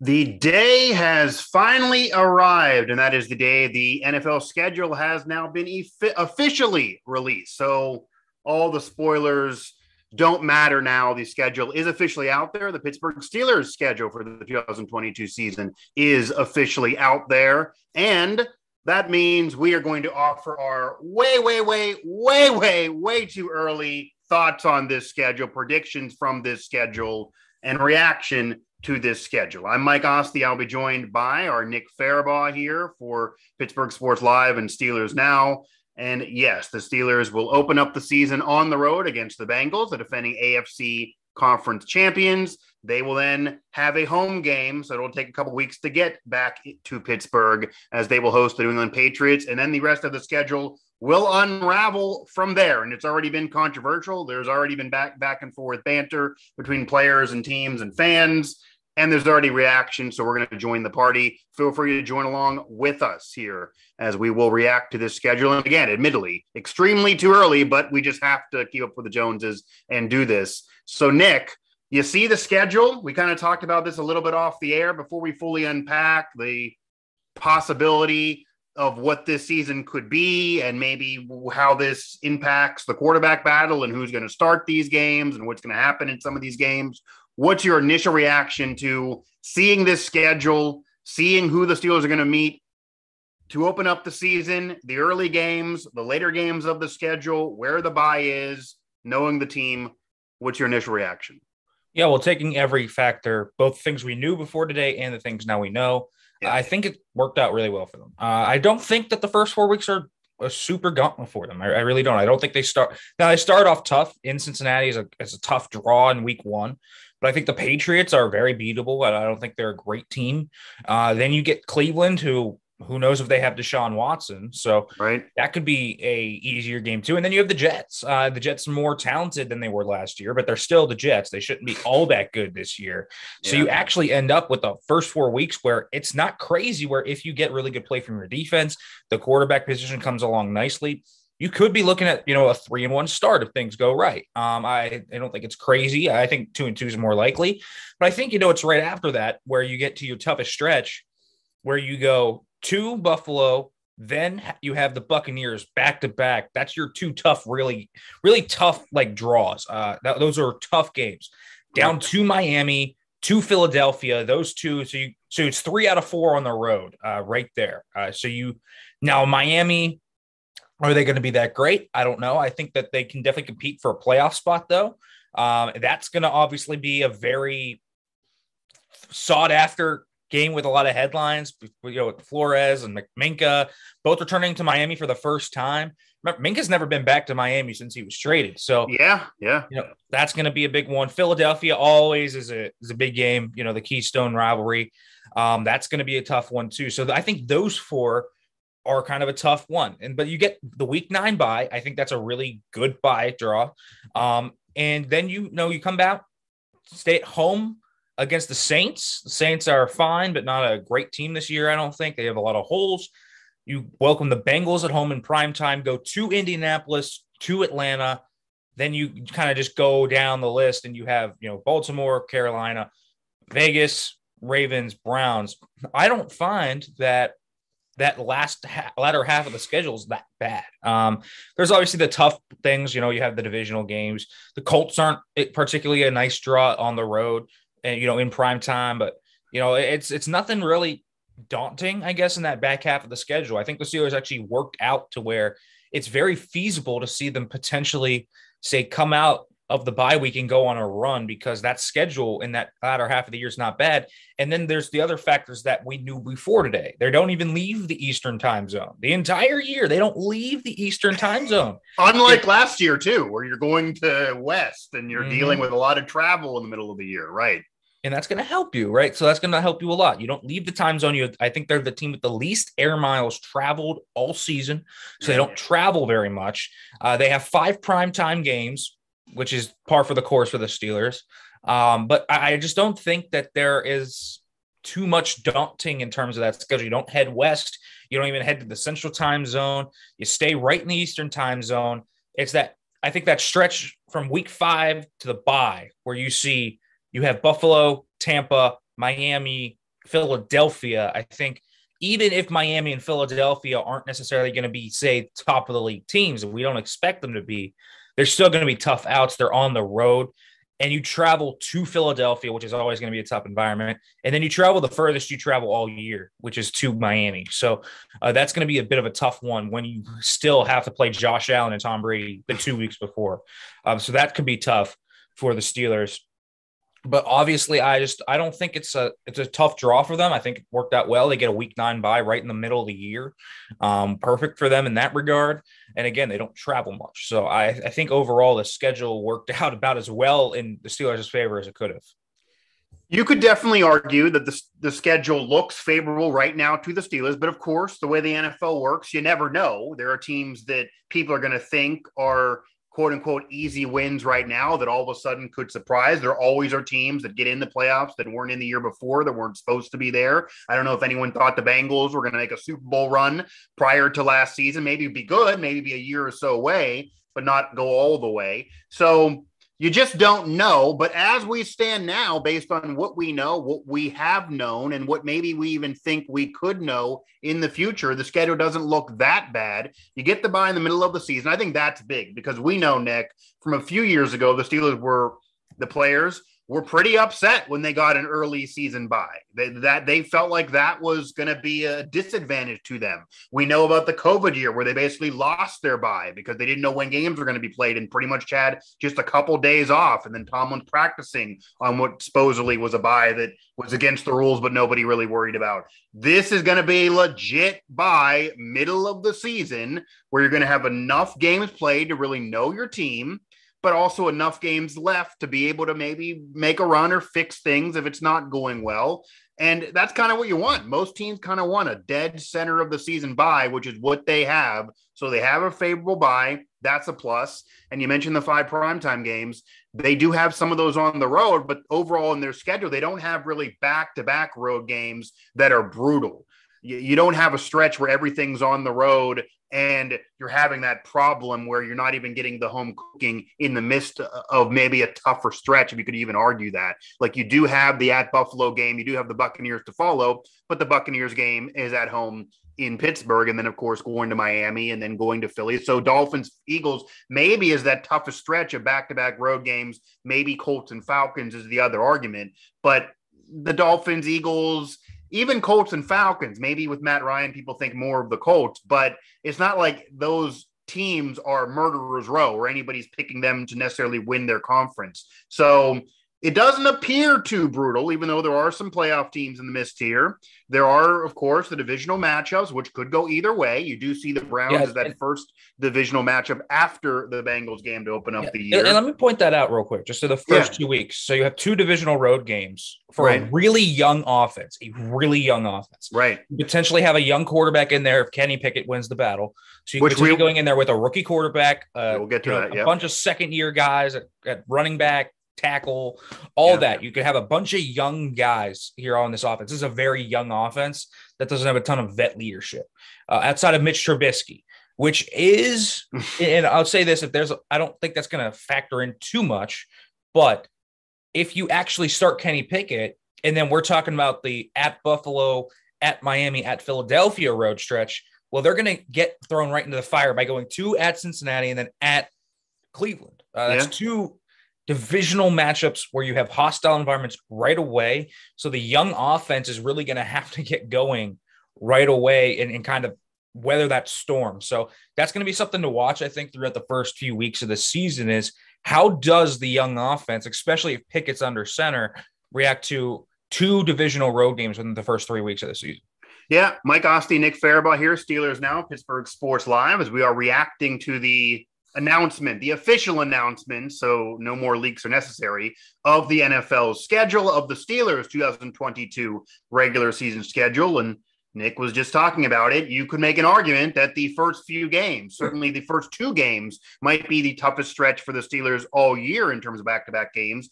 The day has finally arrived, and that is the day the NFL schedule has now been officially released. So all the spoilers don't matter now. The schedule is officially out there. The Pittsburgh Steelers schedule for the 2022 season is officially out there. And that means we are going to offer our way, way, way, way, way, way too early thoughts on this schedule, predictions from this schedule, and reaction to this schedule. I'm Mike Asti. I'll be joined by our Nick Farabaugh here for Pittsburgh Sports Live and Steelers Now. And yes, the Steelers will open up the season on the road against the Bengals, the defending AFC conference champions. They will then have a home game. So it'll take a couple weeks to get back to Pittsburgh as they will host the New England Patriots. And then the rest of the schedule will unravel from there. And it's already been controversial. There's already been back back and forth banter between players and teams and fans. And there's already reaction. So we're going to join the party. Feel free to join along with us here as we will react to this schedule. And again, admittedly, extremely too early, but we just have to keep up with the Joneses and do this. So, Nick, you see the schedule. We kind of talked about this a little bit off the air before we fully unpack the possibility of what this season could be and maybe how this impacts the quarterback battle and who's going to start these games and what's going to happen in some of these games. What's your initial reaction to seeing this schedule, seeing who the Steelers are going to meet to open up the season, the early games, the later games of the schedule, where the bye is, knowing the team? What's your initial reaction? Yeah, well, taking every factor, both things we knew before today and the things now we know, yeah. I think it worked out really well for them. Uh, I don't think that the first four weeks are a super gauntlet for them. I, I, really don't. I don't think they start now. They start off tough in Cincinnati as a as a tough draw in week one, but I think the Patriots are very beatable. But I don't think they're a great team. Uh, then you get Cleveland, who who knows if they have Deshaun Watson? So right, that could be a easier game too. And then you have the Jets. Uh, the Jets are more talented than they were last year, but they're still the Jets. They shouldn't be all that good this year. So yeah. you actually end up with the first four weeks where it's not crazy. Where if you get really good play from your defense, the quarterback position comes along nicely. You could be looking at you know a three and one start if things go right. Um, I I don't think it's crazy. I think two and two is more likely, but I think you know it's right after that where you get to your toughest stretch, where you go to Buffalo. Then you have the Buccaneers back to back. That's your two tough, really, really tough like draws. Uh, that, those are tough games. Down to Miami, to Philadelphia. Those two. So you so it's three out of four on the road, uh, right there. Uh, so you now Miami. Are they going to be that great? I don't know. I think that they can definitely compete for a playoff spot, though. Um, that's going to obviously be a very sought after game with a lot of headlines. You know, with Flores and Minkah, both returning to Miami for the first time. Remember, Minkah's never been back to Miami since he was traded. So yeah, yeah, you know that's going to be a big one. Philadelphia always is a is a big game. You know, the Keystone rivalry. Um, that's going to be a tough one too. So I think those four are kind of a tough one. And but you get the week nine bye. I think that's a really good bye draw. Um, and then you know you come back, stay at home against the Saints. The Saints are fine, but not a great team this year, I don't think. They have a lot of holes. You welcome the Bengals at home in prime time, go to Indianapolis, to Atlanta. Then you kind of just go down the list and you have, you know, Baltimore, Carolina, Vegas, Ravens, Browns. I don't find that that last ha- latter half of the schedule is that bad. Um, there's obviously the tough things, you know, you have the divisional games. The Colts aren't particularly a nice draw on the road and you know in prime time. But you know it's it's nothing really daunting, I guess, in that back half of the schedule. I think the Steelers actually worked out to where it's very feasible to see them potentially say come out of the bye week and go on a run because that schedule in that latter half of the year is not bad. And then there's the other factors that we knew before today. They don't even leave the Eastern time zone the entire year. They don't leave the Eastern time zone. Unlike it, last year, too, where you're going to West and you're mm-hmm. dealing with a lot of travel in the middle of the year, right? and that's going to help you, right? So that's going to help you a lot. You don't leave the time zone. You, I think they're the team with the least air miles traveled all season, so they don't travel very much. Uh, they have five prime time games, which is par for the course for the Steelers. Um, but I, I just don't think that there is too much daunting in terms of that schedule. You don't head west. You don't even head to the central time zone. You stay right in the eastern time zone. It's that I think that stretch from week five to the bye where you see you have Buffalo, Tampa, Miami, Philadelphia, I think even if Miami and Philadelphia aren't necessarily going to be, say, top of the league teams, we don't expect them to be, they're still going to be tough outs. They're on the road and you travel to Philadelphia, which is always going to be a tough environment, and then you travel the furthest you travel all year, which is to Miami. So uh, that's going to be a bit of a tough one when you still have to play Josh Allen and Tom Brady the two weeks before. Um, so that could be tough for the Steelers but obviously I just I don't think it's a it's a tough draw for them. I think it worked out well. They get a week nine bye right in the middle of the year. Um, perfect for them in that regard. And again, they don't travel much. So I, I think overall the schedule worked out about as well in the Steelers' favor as it could have. You could definitely argue that the, the schedule looks favorable right now to the Steelers, but of course, the way the NFL works, you never know. There are teams that people are going to think are quote unquote easy wins right now that all of a sudden could surprise. There always are teams that get in the playoffs that weren't in the year before that weren't supposed to be there. I don't know if anyone thought the Bengals were going to make a Super Bowl run prior to last season. Maybe be good, maybe be a year or so away, but not go all the way. So you just don't know. But as we stand now, based on what we know, what we have known, and what maybe we even think we could know in the future, the schedule doesn't look that bad. You get the bye in the middle of the season. I think that's big because we know, Nick, from a few years ago, the Steelers were the players were pretty upset when they got an early season bye. They, that they felt like that was going to be a disadvantage to them. We know about the COVID year where they basically lost their bye because they didn't know when games were going to be played and pretty much had just a couple days off. And then Tomlin practicing on what supposedly was a bye that was against the rules, but nobody really worried about. This is going to be legit by middle of the season where you're going to have enough games played to really know your team but also enough games left to be able to maybe make a run or fix things if it's not going well. And that's kind of what you want. Most teams kind of want a dead center of the season bye, which is what they have. So they have a favorable bye. That's a plus. And you mentioned the five primetime games. They do have some of those on the road, but overall in their schedule, they don't have really back to back road games that are brutal you, don't have a stretch where everything's on the road and you're having that problem where you're not even getting the home cooking in the midst of maybe a tougher stretch, if you could even argue that. Like you do have the at Buffalo game, you do have the Buccaneers to follow, but the Buccaneers game is at home in Pittsburgh, and then of course going to Miami and then going to Philly. So Dolphins, Eagles, maybe is that toughest stretch of back-to-back road games. Maybe Colts and Falcons is the other argument, but the Dolphins, Eagles, even Colts and Falcons, maybe with Matt Ryan, people think more of the Colts, but it's not like those teams are murderers row or anybody's picking them to necessarily win their conference. So it doesn't appear too brutal, even though there are some playoff teams in the mist here. There are, of course, the divisional matchups, which could go either way. You do see the Browns yeah, as that and, first divisional matchup after the Bengals game to open up yeah, the year. And let me point that out real quick, just to the first yeah. two weeks. So you have two divisional road games for right. a really young offense, a really young offense. Right. You potentially have a young quarterback in there if Kenny Pickett wins the battle. So you could be going in there with a rookie quarterback, uh, we'll get to that, know, a bunch of second year guys at, at running back, tackle, all yeah. that. You could have a bunch of young guys here on this offense. This is a very young offense that doesn't have a ton of vet leadership uh, outside of Mitch Trubisky, which is, and I'll say this: if there's, I don't think that's going to factor in too much, but if you actually start Kenny Pickett, and then we're talking about the at Buffalo, at Miami, at Philadelphia road stretch. Well, they're going to get thrown right into the fire by going to at Cincinnati and then at Cleveland. Uh, that's yeah. two divisional matchups where you have hostile environments right away. So the young offense is really going to have to get going right away and, and, kind of weather that storm. So that's going to be something to watch, I think, throughout the first few weeks of the season is how does the young offense, especially if Pickett's under center, react to two divisional road games within the first three weeks of the season? Yeah, Mike Asti, Nick Farabaugh here, Steelers Now, Pittsburgh Sports Live, as we are reacting to the announcement, the official announcement, so no more leaks are necessary, of the NFL's schedule of the Steelers 2022 regular season schedule. And Nick was just talking about it. You could make an argument that the first few games, certainly the first two games, might be the toughest stretch for the Steelers all year in terms of back to back games.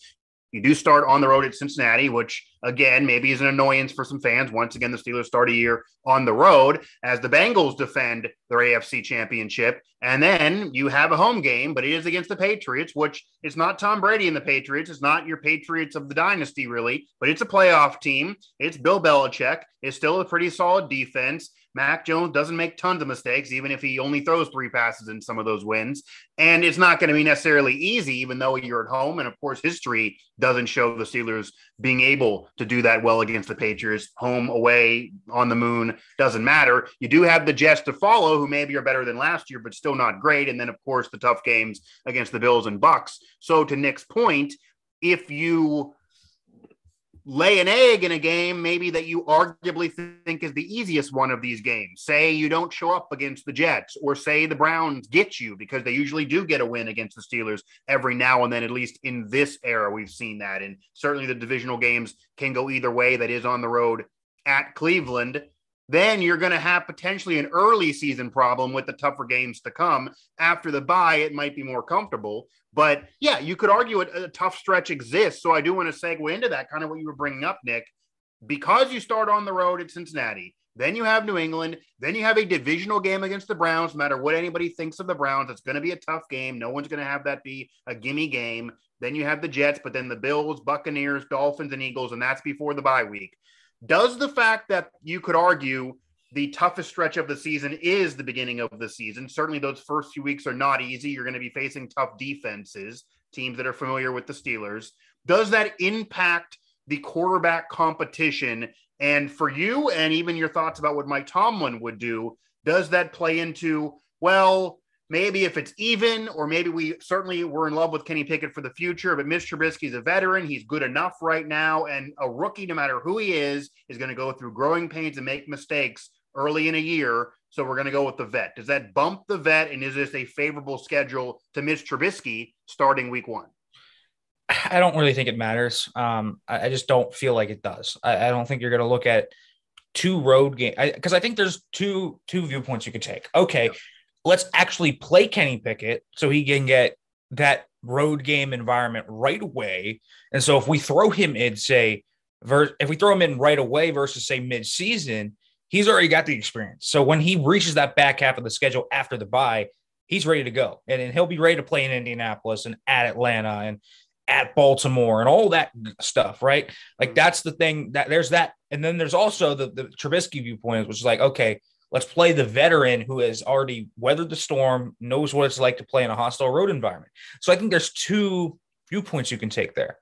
You do start on the road at Cincinnati, which again maybe is an annoyance for some fans. Once again, the Steelers start a year on the road as the Bengals defend their AFC championship. And then you have a home game, but it is against the Patriots, which is not Tom Brady and the Patriots. It's not your Patriots of the dynasty, really, but it's a playoff team. It's Bill Belichick. It's still a pretty solid defense. Mac Jones doesn't make tons of mistakes, even if he only throws three passes in some of those wins. And it's not going to be necessarily easy, even though you're at home. And of course, history doesn't show the Steelers being able to do that well against the Patriots. Home, away, on the moon, doesn't matter. You do have the Jets to follow, who maybe are better than last year, but still not great. And then, of course, the tough games against the Bills and Bucks. So, to Nick's point, if you lay an egg in a game maybe that you arguably think is the easiest one of these games. Say you don't show up against the Jets, or say the Browns get you because they usually do get a win against the Steelers every now and then, at least in this era, we've seen that. And certainly the divisional games can go either way, that is on the road at Cleveland then you're going to have potentially an early season problem with the tougher games to come. After the bye, it might be more comfortable. But yeah, you could argue a, a tough stretch exists. So I do want to segue into that, kind of what you were bringing up, Nick. Because you start on the road at Cincinnati, then you have New England, then you have a divisional game against the Browns. No matter what anybody thinks of the Browns, it's going to be a tough game. No one's going to have that be a gimme game. Then you have the Jets, but then the Bills, Buccaneers, Dolphins, and Eagles, and that's before the bye week. Does the fact that you could argue the toughest stretch of the season is the beginning of the season? Certainly, those first few weeks are not easy. You're going to be facing tough defenses, teams that are familiar with the Steelers. Does that impact the quarterback competition? And for you, and even your thoughts about what Mike Tomlin would do, does that play into, well, maybe if it's even, or maybe we certainly were in love with Kenny Pickett for the future, but Mitch Trubisky's a veteran. He's good enough right now. And a rookie, no matter who he is, is going to go through growing pains and make mistakes early in a year. So we're going to go with the vet. Does that bump the vet? And is this a favorable schedule to Mitch Trubisky starting week one? I don't really think it matters. Um, I, I, just don't feel like it does. I, I don't think you're going to look at two road games because I, I, think there's two two viewpoints you could take. Okay, let's actually play Kenny Pickett so he can get that road game environment right away. And so if we throw him in, say, if we throw him in right away versus say mid-season, he's already got the experience. So when he reaches that back half of the schedule after the bye, he's ready to go. And, and he'll be ready to play in Indianapolis and at Atlanta and at Baltimore and all that stuff, right? Like mm. that's the thing that there's that. And then there's also the, the Trubisky viewpoint, which is like, okay, Let's play the veteran who has already weathered the storm, knows what it's like to play in a hostile road environment. So I think there's two viewpoints you can take there.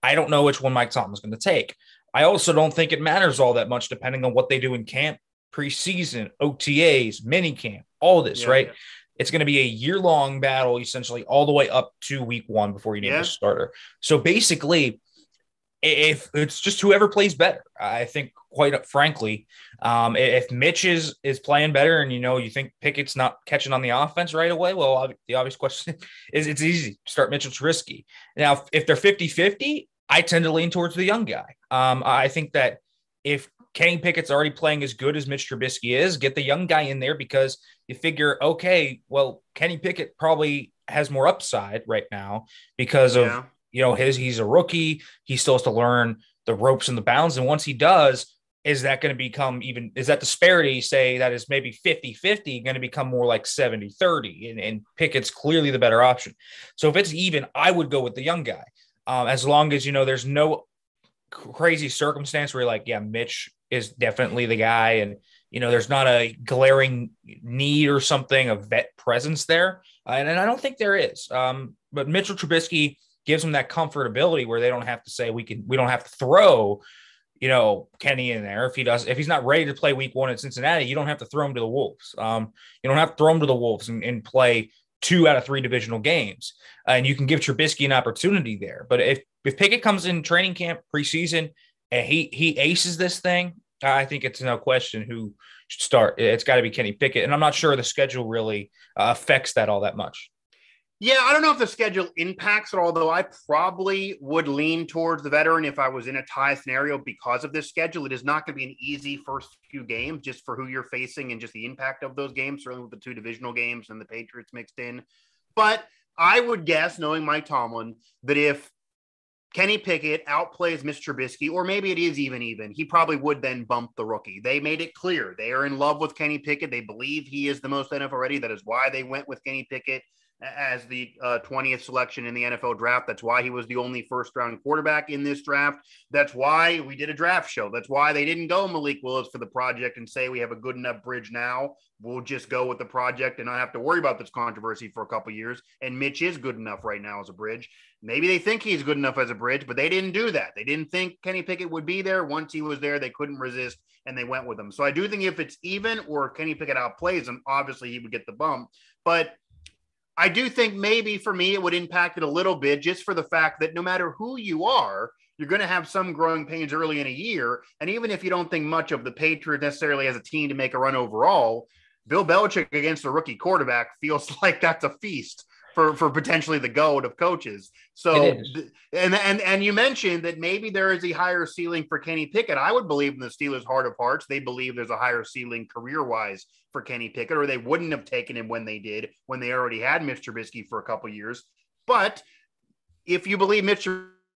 I don't know which one Mike Tomlin's going to take. I also don't think it matters all that much depending on what they do in camp, preseason, OTAs, mini camp, all this, yeah, right? Yeah. It's going to be a year long battle, essentially, all the way up to week one before you name yeah. a starter. So basically, if it's just whoever plays better, I think quite frankly, um, if Mitch is is playing better and you know you think Pickett's not catching on the offense right away, well, the obvious question is it's easy. Start Mitchell Trubisky. Now, if they're 50-50, I tend to lean towards the young guy. Um, I think that if Kenny Pickett's already playing as good as Mitch Trubisky is, get the young guy in there because you figure, okay, well, Kenny Pickett probably has more upside right now because of yeah. You know his he's a rookie. He still has to learn the ropes and the bounds. And once he does, is that going to become even is that disparity say that is maybe 50 50 going to become more like 70 30 and, and pickett's clearly the better option. So if it's even i would go with the young guy. Um, as long as you know there's no crazy circumstance where you're like yeah mitch is definitely the guy. And you know there's not a glaring need or something of vet presence there. Uh, and, and, i don't think there is. Um, but mitchell trubisky gives them that comfortability where they don't have to say we can we don't have to throw you know Kenny in there if he does if he's not ready to play week one at Cincinnati, you don't have to throw him to the Wolves. Um, you don't have to throw him to the Wolves and, and play two out of three divisional games, and you can give Trubisky an opportunity there. But if if Pickett comes in training camp preseason and he he aces this thing, I think it's no question who should start. It's got to be Kenny Pickett, and I'm not sure the schedule really uh, affects that all that much. Yeah, I don't know if the schedule impacts it, although I probably would lean towards the veteran if I was in a tie scenario because of this schedule. It is not going to be an easy first few games just for who you're facing and just the impact of those games, certainly with the two divisional games and the Patriots mixed in. But I would guess, knowing Mike Tomlin, that if Kenny Pickett outplays Mr. Trubisky, or maybe it is even even, he probably would then bump the rookie. They made it clear they are in love with Kenny Pickett. They believe he is the most NFL ready. That is why they went with Kenny Pickett as the uh, 20th selection in the NFL draft. That's why he was the only first round quarterback in this draft. That's why we did a draft show. That's why they didn't go Malik Willis for the project and say we have a good enough bridge now. We'll just go with the project and not have to worry about this controversy for a couple years. And Mitch is good enough right now as a bridge. Maybe they think he's good enough as a bridge, but they didn't do that. They didn't think Kenny Pickett would be there. Once he was there, they couldn't resist and they went with him. So I do think if it's even or Kenny Pickett outplays him, obviously he would get the bump. But I do think maybe for me it would impact it a little bit just for the fact that no matter who you are, you're going to have some growing pains early in a year. And even if you don't think much of the Patriots necessarily as a team to make a run overall, Bill Belichick against a rookie quarterback feels like that's a feast for for potentially the goat of coaches. So and and and you mentioned that maybe there is a higher ceiling for Kenny Pickett. I would believe in the Steelers' heart of hearts, they believe there's a higher ceiling career wise for Kenny Pickett, or they wouldn't have taken him when they did when they already had Mitch Trubisky for a couple years. But if you believe Mitch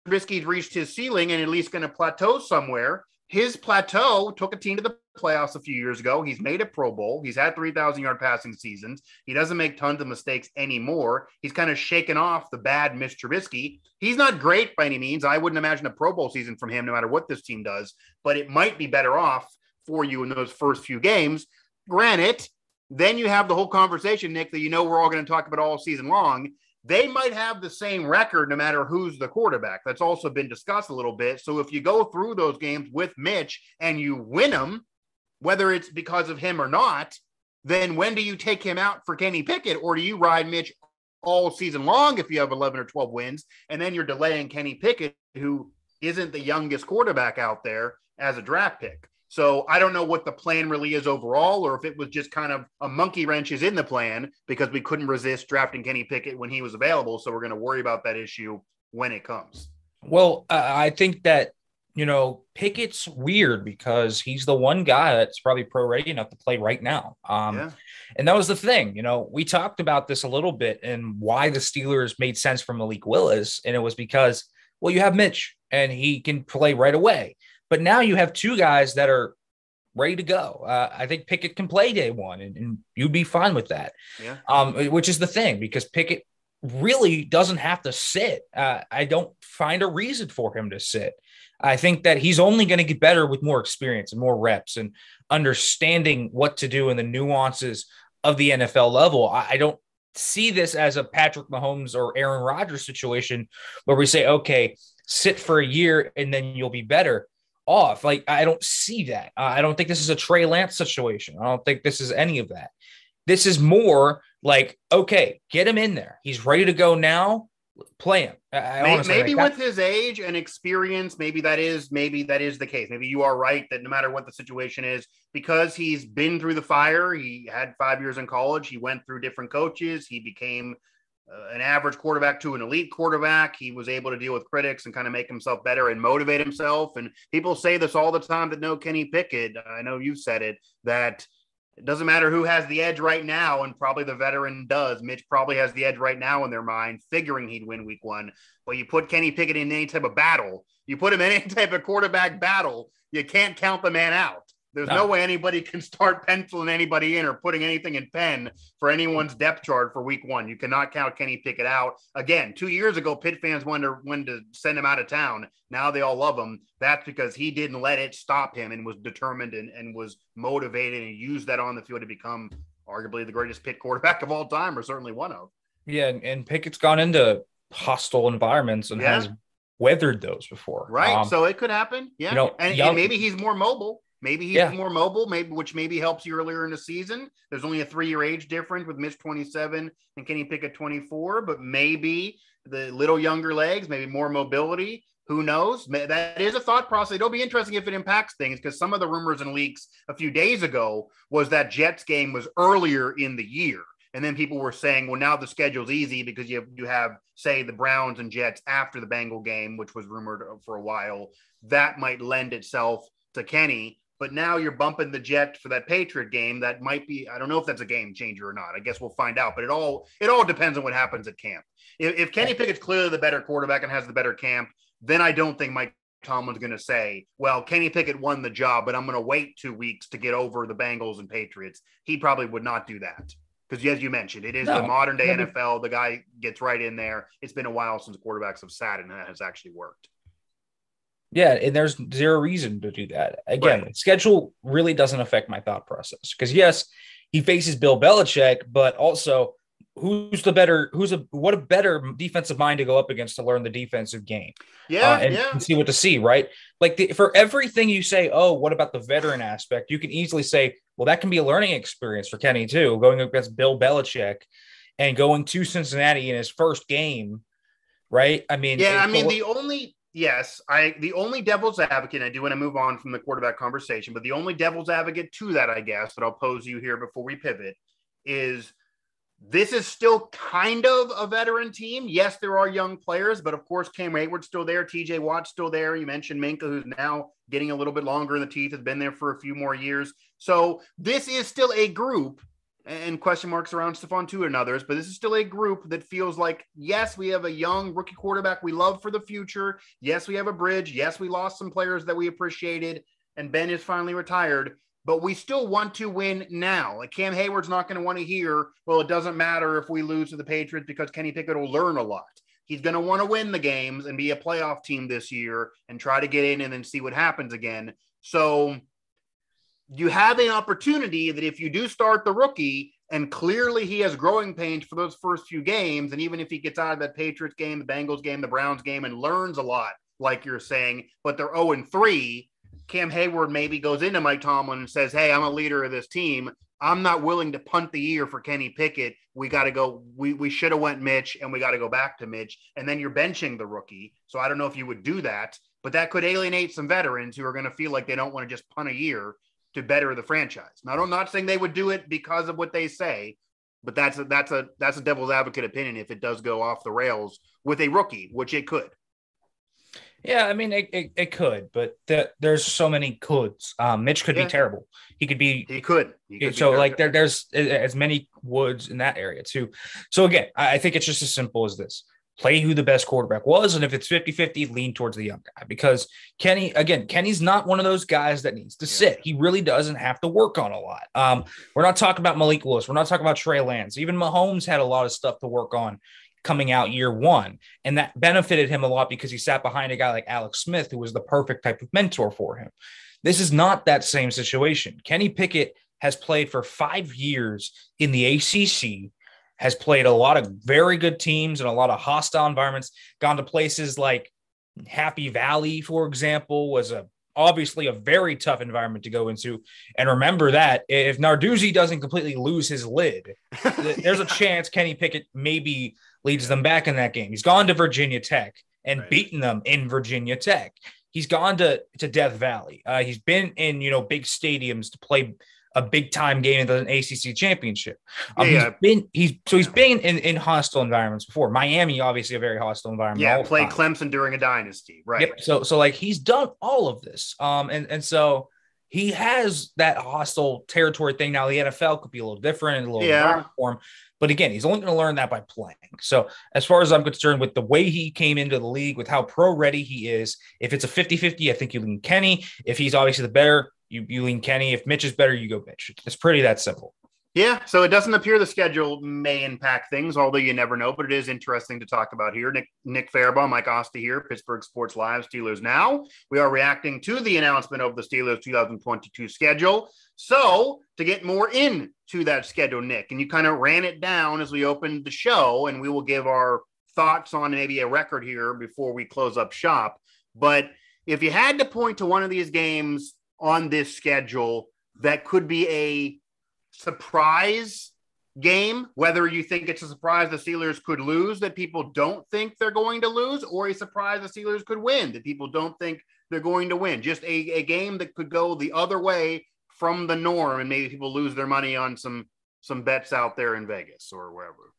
Trubisky's reached his ceiling and at least going to plateau somewhere, his plateau took a team to the playoffs a few years ago. He's made a Pro Bowl. He's had 3,000 yard passing seasons. He doesn't make tons of mistakes anymore. He's kind of shaken off the bad Mitch Trubisky. He's not great by any means. I wouldn't imagine a Pro Bowl season from him, no matter what this team does, but it might be better off for you in those first few games. Granted, then you have the whole conversation, Nick, that you know we're all going to talk about all season long they might have the same record no matter who's the quarterback. That's also been discussed a little bit. So if you go through those games with Mitch and you win them, whether it's because of him or not, then when do you take him out for Kenny Pickett or do you ride Mitch all season long if you have 11 or 12 wins and then you're delaying Kenny Pickett who isn't the youngest quarterback out there as a draft pick. So I don't know what the plan really is overall, or if it was just kind of a monkey wrench is in the plan because we couldn't resist drafting Kenny Pickett when he was available. So we're going to worry about that issue when it comes. Well, uh, I think that you know Pickett's weird because he's the one guy that's probably pro ready enough to play right now. Um, yeah. And that was the thing, you know, we talked about this a little bit and why the Steelers made sense for Malik Willis, and it was because well, you have Mitch and he can play right away. But now you have two guys that are ready to go. Uh, I think Pickett can play day one, and, and you'd be fine with that. Yeah. Um, which is the thing because Pickett really doesn't have to sit. Uh, I don't find a reason for him to sit. I think that he's only going to get better with more experience and more reps and understanding what to do and the nuances of the NFL level. I, I don't see this as a Patrick Mahomes or Aaron Rodgers situation where we say, okay, sit for a year and then you'll be better off. Like I don't see that. Uh, I don't think this is a Trey Lance situation. I don't think this is any of that. This is more like okay, get him in there. He's ready to go now. Play him. I maybe, maybe with his age and experience, maybe that is maybe that is the case. Maybe you are right that no matter what the situation is, because he's been through the fire. He had five years in college. He went through different coaches. He became uh, an average quarterback to an elite quarterback. He was able to deal with critics and kind of make himself better and motivate himself. And people say this all the time that know Kenny Pickett. I know you've said it that it doesn't matter who has the edge right now, and probably the veteran does. Mitch probably has the edge right now in their mind, figuring he'd win week one. But you put Kenny Pickett in any type of battle, you put him in any type of quarterback battle, you can't count the man out. There's no. no. way anybody can start penciling anybody in or putting anything in pen for anyone's depth chart for week one. You cannot count Kenny Pickett out. Again, two years ago, Pitt fans wanted to, wanted to send him out of town. Now they all love him. That's because he didn't let it stop him and was determined and, and was motivated and used that on the field to become arguably the greatest Pitt quarterback of all time, or certainly one of. Yeah, and, and Pickett's gone into hostile environments and yeah. has weathered those before. Right. Um, so it could happen. Yeah. You know, and, young, and maybe he's more mobile. Maybe he's yeah. more mobile, maybe which maybe helps you earlier in the season. There's only a three-year age difference with Mitch 27 and Kenny Pickett 24, but maybe the little younger legs, maybe more mobility. Who knows? That is a thought process. It'll be interesting if it impacts things because some of the rumors and leaks a few days ago was that Jets game was earlier in the year. And then people were saying, well, now the schedule's easy because you have, you have, say, the Browns and Jets after the Bengal game, which was rumored for a while. That might lend itself to Kenny but now you're bumping the jet for that Patriot game. That might be, I don't know if that's a game changer or not. I guess we'll find out. But it all it all depends on what happens at camp. If, if Kenny Pickett's clearly the better quarterback and has the better camp, then I don't think Mike Tomlin's going to say, well, Kenny Pickett won the job, but I'm going to wait two weeks to get over the Bengals and Patriots. He probably would not do that. Because, as you mentioned, it is no, the modern day NFL. The guy gets right in there. It's been a while since quarterbacks have sat, and that has actually worked. Yeah, and there's zero reason to do that. Again, right. schedule really doesn't affect my thought process because yes, he faces Bill Belichick, but also who's the better who's a what a better defensive mind to go up against to learn the defensive game yeah, uh, and, yeah. and see what to see right like the, for everything you say oh what about the veteran aspect you can easily say well that can be a learning experience for kenny too going against bill belichick and going to cincinnati in his first game right i mean yeah i mean the only yes i the only devil's advocate i do want to move on from the quarterback conversation but the only devil's advocate to that i guess that i'll pose you here before we pivot is this is still kind of a veteran team. Yes, there are young players, but of course, Cam Heyward's still there. TJ Watt's still there. You mentioned Minkah, who's now getting a little bit longer in the teeth, has been there for a few more years. So this is still a group, and question marks around Stephon Tuitt and others, but this is still a group that feels like, yes, we have a young rookie quarterback we love for the future. Yes, we have a bridge. Yes, we lost some players that we appreciated, and Ben is finally retired but we still want to win now. Like Cam Heyward's not going to want to hear, well, it doesn't matter if we lose to the Patriots because Kenny Pickett will learn a lot. He's going to want to win the games and be a playoff team this year and try to get in and then see what happens again. So you have an opportunity that if you do start the rookie and clearly he has growing pains for those first few games, and even if he gets out of that Patriots game, the Bengals game, the Browns game, and learns a lot, like you're saying, but they're 0 and 3, Cam Heyward maybe goes into Mike Tomlin and says, Hey, I'm a leader of this team. I'm not willing to punt the year for Kenny Pickett. We got to go. We, we should have went Mitch and we got to go back to Mitch. And then you're benching the rookie. So I don't know if you would do that, but that could alienate some veterans who are going to feel like they don't want to just punt a year to better the franchise. Now, I'm not saying they would do it because of what they say, but that's a, that's a that's a devil's advocate opinion if it does go off the rails with a rookie, which it could. Yeah, I mean, it, it, it could, but the, there's so many coulds. Um, Mitch could yeah. be terrible. He could be. He could. He could so like there, there's as many woods in that area too. So again, I, I think it's just as simple as this: play who the best quarterback was, and if it's 50-50, lean towards the young guy. Because Kenny, again, Kenny's not one of those guys that needs to sit. He really doesn't have to work on a lot. Um, we're not talking about Malik Willis. We're not talking about Trey Lance. Even Mahomes had a lot of stuff to work on coming out year one. And that benefited him a lot because he sat behind a guy like Alex Smith, who was the perfect type of mentor for him. This is not that same situation. Kenny Pickett has played for five years in the ACC, has played a lot of very good teams and a lot of hostile environments, gone to places like Happy Valley, for example, was a obviously a very tough environment to go into. And remember that if Narduzzi doesn't completely lose his lid, there's a chance Kenny Pickett maybe leads them back in that game. He's gone to Virginia Tech and right. beaten them in Virginia Tech. He's gone to to Death Valley. Uh, he's been in you know big stadiums to play a big time game in the ACC championship. Um, yeah, he's been he's so he's been in, in hostile environments before. Miami, obviously, a very hostile environment. Yeah, played Clemson during a dynasty, right? Yep. So so like he's done all of this. Um, and and so he has that hostile territory thing. Now the NFL could be a little different and a little yeah. for him. But again, he's only going to learn that by playing. So, as far as I'm concerned, with the way he came into the league, with how pro ready he is, if it's a 50 50, I think you lean Kenny. If he's obviously the better, you, you lean Kenny. If Mitch is better, you go Mitch. It's pretty that simple. Yeah, so it doesn't appear the schedule may impact things, although you never know. But it is interesting to talk about here. Nick Nick Farabaugh, Mike Asti here, Pittsburgh Sports Live, Steelers Now. We are reacting to the announcement of the Steelers 2022 schedule. So to get more into that schedule, Nick, and you kind of ran it down as we opened the show, and we will give our thoughts on maybe a record here before we close up shop. But if you had to point to one of these games on this schedule that could be a surprise game, whether you think it's a surprise the Steelers could lose that people don't think they're going to lose, or a surprise the Steelers could win that people don't think they're going to win. Just a, a game that could go the other way from the norm and maybe people lose their money on some some bets out there in Vegas or wherever.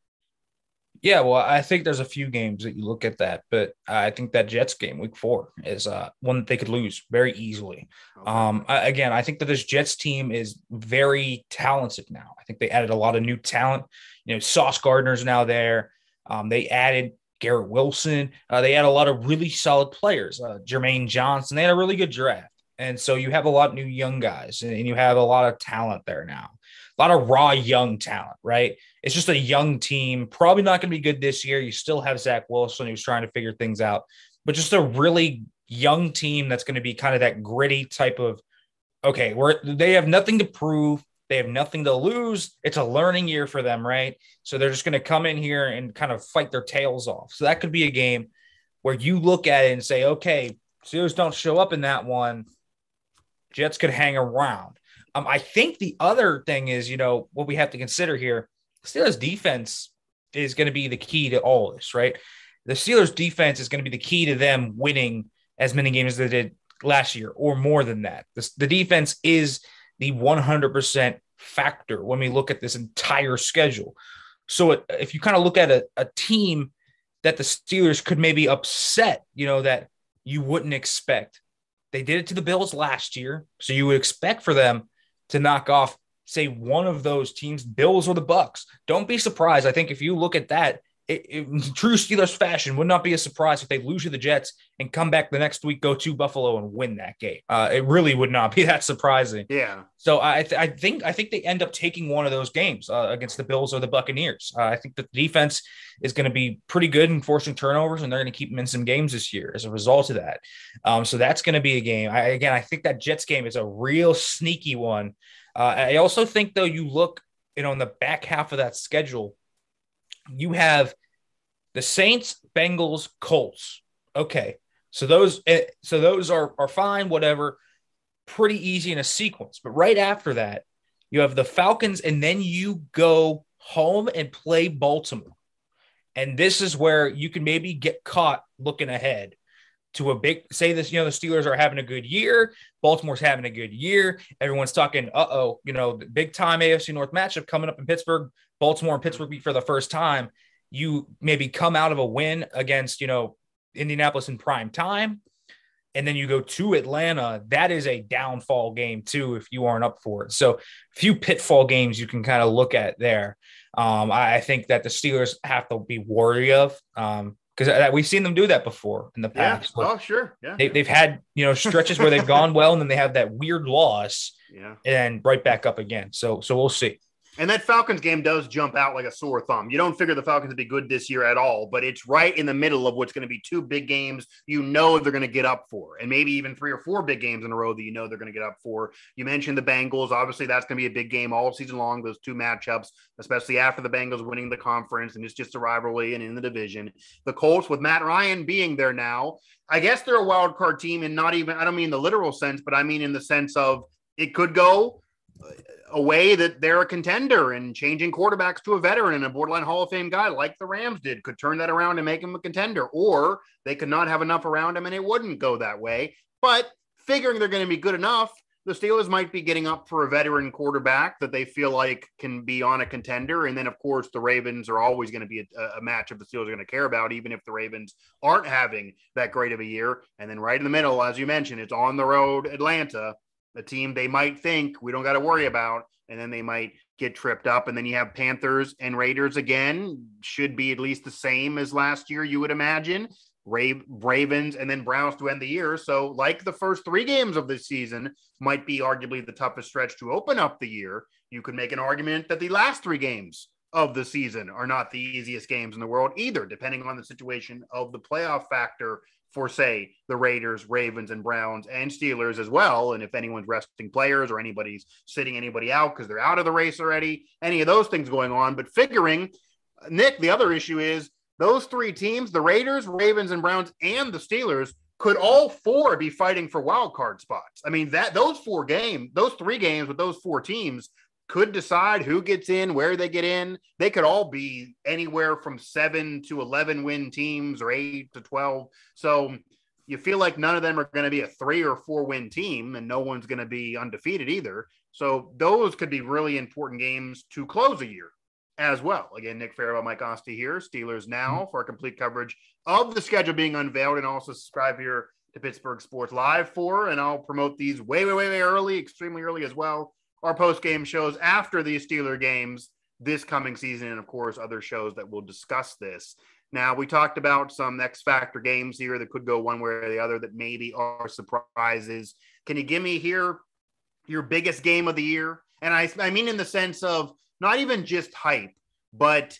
Yeah, well, I think there's a few games that you look at that, but I think that Jets game, Week Four, is uh, one that they could lose very easily. Um, I, again, I think that this Jets team is very talented now. I think they added a lot of new talent. You know, Sauce Gardner's now there. Um, they added Garrett Wilson. Uh, they had a lot of really solid players. Uh, Jermaine Johnson. They had a really good draft. And so you have a lot of new young guys and you have a lot of talent there now. A lot of raw young talent, right? It's just a young team. Probably not going to be good this year. You still have Zach Wilson who's trying to figure things out, but just a really young team that's going to be kind of that gritty type of okay, we're they have nothing to prove. They have nothing to lose. It's a learning year for them, right? So they're just going to come in here and kind of fight their tails off. So that could be a game where you look at it and say, okay, Steelers don't show up in that one. Jets could hang around. Um, I think the other thing is, you know, what we have to consider here, Steelers defense is going to be the key to all this, right? The Steelers defense is going to be the key to them winning as many games as they did last year or more than that. The, the defense is the 100% factor when we look at this entire schedule. So it, if you kind of look at a, a team that the Steelers could maybe upset, you know, that you wouldn't expect. They did it to the Bills last year. So you would expect for them to knock off, say, one of those teams, Bills or the Bucks. Don't be surprised. I think if you look at that, it, it, true Steelers fashion, would not be a surprise if they lose to the Jets and come back the next week, go to Buffalo and win that game. Uh, it really would not be that surprising. Yeah. So I, th- I think I think they end up taking one of those games uh, against the Bills or the Buccaneers. Uh, I think the defense is going to be pretty good in forcing turnovers, and they're going to keep them in some games this year as a result of that. Um, so that's going to be a game. I, again, I think that Jets game is a real sneaky one. Uh, I also think though you look, you know, in the back half of that schedule you have the Saints, Bengals, Colts. Okay. So those eh, so those are are fine, whatever. Pretty easy in a sequence. But right after that, you have the Falcons, and then you go home and play Baltimore. And this is where you can maybe get caught looking ahead to a big say this, you know, the Steelers are having a good year, Baltimore's having a good year. Everyone's talking, uh-oh, you know, the big time AFC North matchup coming up in Pittsburgh. Baltimore and Pittsburgh beat for the first time. You maybe come out of a win against, you know, Indianapolis in prime time, and then you go to Atlanta. That is a downfall game too, if you aren't up for it. So, a few pitfall games you can kind of look at there. Um, I, I, think that the Steelers have to be wary of. Um, because uh, we've seen them do that before in the past. Yeah. Oh, sure. Yeah. They, have had you know stretches where they've gone well, and then they have that weird loss. Yeah. And right back up again. So so we'll see. And that Falcons game does jump out like a sore thumb. You don't figure the Falcons to be good this year at all, but it's right in the middle of what's going to be two big games you know they're going to get up for, and maybe even three or four big games in a row that you know they're going to get up for. You mentioned the Bengals. Obviously, that's going to be a big game all season long, those two matchups, especially after the Bengals winning the conference, and it's just a rivalry and in the division. The Colts, with Matt Ryan being there now, I guess they're a wild card team, and not even, I don't mean the literal sense, but I mean in the sense of it could go a way that they're a contender and changing quarterbacks to a veteran and a borderline Hall of Fame guy like the Rams did could turn that around and make him a contender, or they could not have enough around him and it wouldn't go that way. But figuring they're going to be good enough, the Steelers might be getting up for a veteran quarterback that they feel like can be on a contender. And then, of course, the Ravens are always going to be a, a matchup the Steelers are going to care about, even if the Ravens aren't having that great of a year. And then right in the middle, as you mentioned, it's on the road, Atlanta a team they might think we don't got to worry about, and then they might get tripped up. And then you have Panthers and Raiders again, should be at least the same as last year, you would imagine. Ravens and then Browns to end the year. So, like the first three games of this season, might be arguably the toughest stretch to open up the year. You could make an argument that the last three games of the season are not the easiest games in the world either, depending on the situation of the playoff factor for say the Raiders, Ravens, and Browns and Steelers as well. And if anyone's resting players or anybody's sitting anybody out because they're out of the race already, any of those things going on. But figuring, Nick, the other issue is those three teams, the Raiders, Ravens, and Browns, and the Steelers, could all four be fighting for wild card spots. I mean, that those four games, those three games with those four teams could decide who gets in, where they get in. They could all be anywhere from seven to 11 win teams or eight to 12. So you feel like none of them are going to be a three or four win team, and no one's going to be undefeated either. So those could be really important games to close a year as well. Again, Nick Farabaugh, Mike Asti here. Steelers now mm-hmm. for a complete coverage of the schedule being unveiled, and also subscribe here to Pittsburgh Sports Live for. And I'll promote these way, way, way, way early, extremely early as well our post game shows after these Steeler games this coming season, and of course, other shows that will discuss this. Now, we talked about some X Factor games here that could go one way or the other that maybe are surprises. Can you give me here your biggest game of the year? And I, I mean, in the sense of not even just hype, but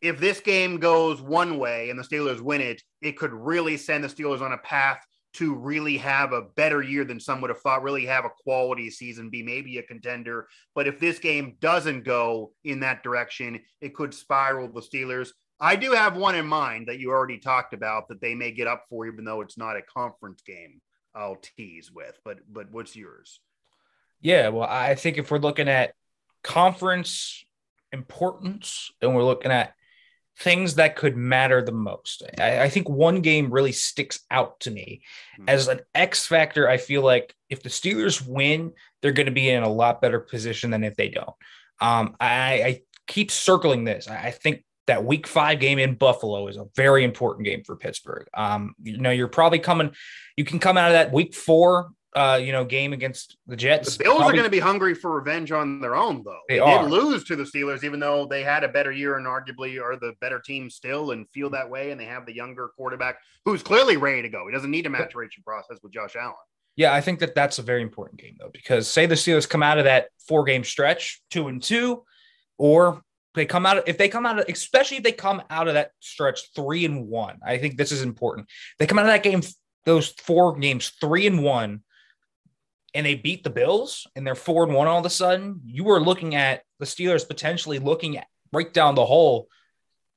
if this game goes one way and the Steelers win it, it could really send the Steelers on a path to really have a better year than some would have thought, really have a quality season, be maybe a contender. But if this game doesn't go in that direction, it could spiral the Steelers. I do have one in mind that you already talked about that they may get up for, even though it's not a conference game. I'll tease with, but but what's yours? Yeah, well, I think if we're looking at conference importance and we're looking at things that could matter the most. I, I, think one game really sticks out to me mm-hmm. as an X factor. I feel like if the Steelers win, they're going to be in a lot better position than if they don't. Um, I, I, keep circling this. I, I think that week five game in Buffalo is a very important game for Pittsburgh. Um, you know, you're probably coming, you can come out of that week four uh, you know, game against the Jets. The Bills probably, are going to be hungry for revenge on their own, though. They, they did lose to the Steelers, even though they had a better year and arguably are the better team still and feel that way. And they have the younger quarterback who's clearly ready to go. He doesn't need a maturation process with Josh Allen. Yeah, I think that that's a very important game, though, because say the Steelers come out of that four game stretch, two and two, or they come out, if they come out of, especially if they come out of that stretch three and one, I think this is important. They come out of that game, those four games, three and one and they beat the Bills and they're four and one all of a sudden, you were looking at the Steelers potentially looking at right down the hole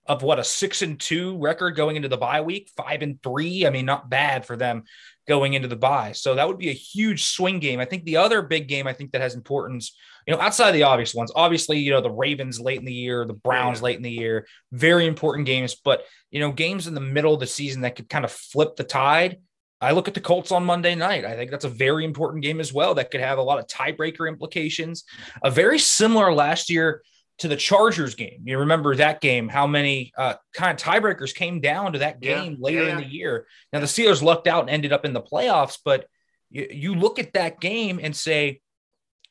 of what a six and two record going into the bye week, five and three. I mean, not bad for them going into the bye. So that would be a huge swing game. I think the other big game I think that has importance, you know, outside of the obvious ones, obviously, you know, the Ravens late in the year, the Browns late in the year, very important games, but you know, games in the middle of the season that could kind of flip the tide I look at the Colts on Monday night. I think that's a very important game as well that could have a lot of tiebreaker implications. A very similar last year to the Chargers game. You remember that game, how many uh, kind of tiebreakers came down to that game yeah, later yeah, in the year. Now, the Steelers lucked out and ended up in the playoffs, but you, you look at that game and say,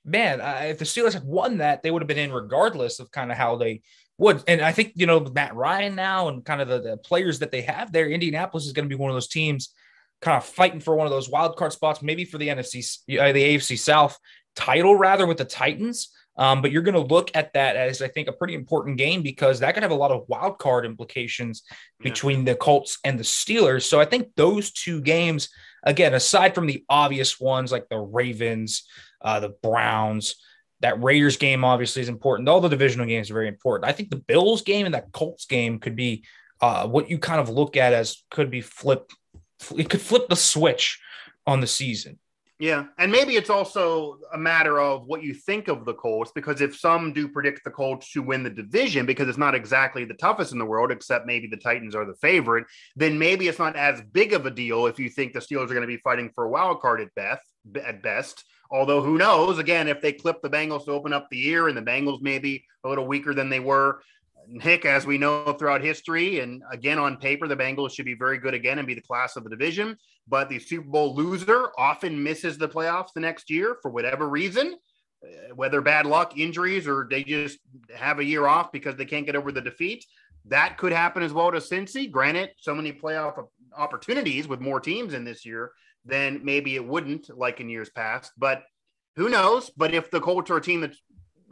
man, uh, if the Steelers had won that, they would have been in regardless of kind of how they would. And I think, you know, Matt Ryan now and kind of the, the players that they have there, Indianapolis is going to be one of those teams – kind of fighting for one of those wild card spots, maybe for the NFC, uh, the AFC South title rather with the Titans. Um, but you're going to look at that as I think a pretty important game because that could have a lot of wild card implications between the Colts and the Steelers. So I think those two games, again, aside from the obvious ones like the Ravens, uh, the Browns, that Raiders game obviously is important. All the divisional games are very important. I think the Bills game and that Colts game could be uh, what you kind of look at as could be flipped it could flip the switch on the season. Yeah, and maybe it's also a matter of what you think of the Colts because if some do predict the Colts to win the division because it's not exactly the toughest in the world, except maybe the Titans are the favorite, then maybe it's not as big of a deal if you think the Steelers are going to be fighting for a wild card at best. At best, although who knows? Again, if they clip the Bengals to open up the year and the Bengals maybe a little weaker than they were, Hick, as we know throughout history, and again on paper, the Bengals should be very good again and be the class of the division. But the Super Bowl loser often misses the playoffs the next year for whatever reason, uh, whether bad luck, injuries, or they just have a year off because they can't get over the defeat. That could happen as well to Cincy. Granted, so many playoff opportunities with more teams in this year, then maybe it wouldn't like in years past. But who knows? But if the Colts are a team that's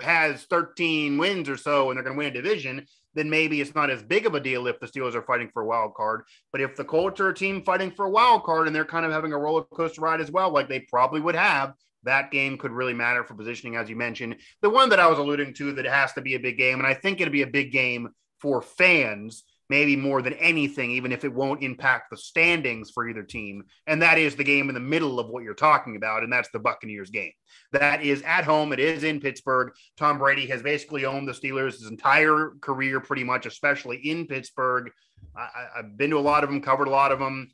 has 13 wins or so and they're going to win a division, then maybe it's not as big of a deal if the Steelers are fighting for a wild card. But if the Colts are a team fighting for a wild card and they're kind of having a roller coaster ride as well, like they probably would have, that game could really matter for positioning, as you mentioned. The one that I was alluding to that has to be a big game, and I think it'd be a big game for fans maybe more than anything, even if it won't impact the standings for either team. And that is the game in the middle of what you're talking about, and that's the Buccaneers game. That is at home. It is in Pittsburgh. Tom Brady has basically owned the Steelers his entire career, pretty much, especially in Pittsburgh. I, have been to a lot of them, covered a lot of them.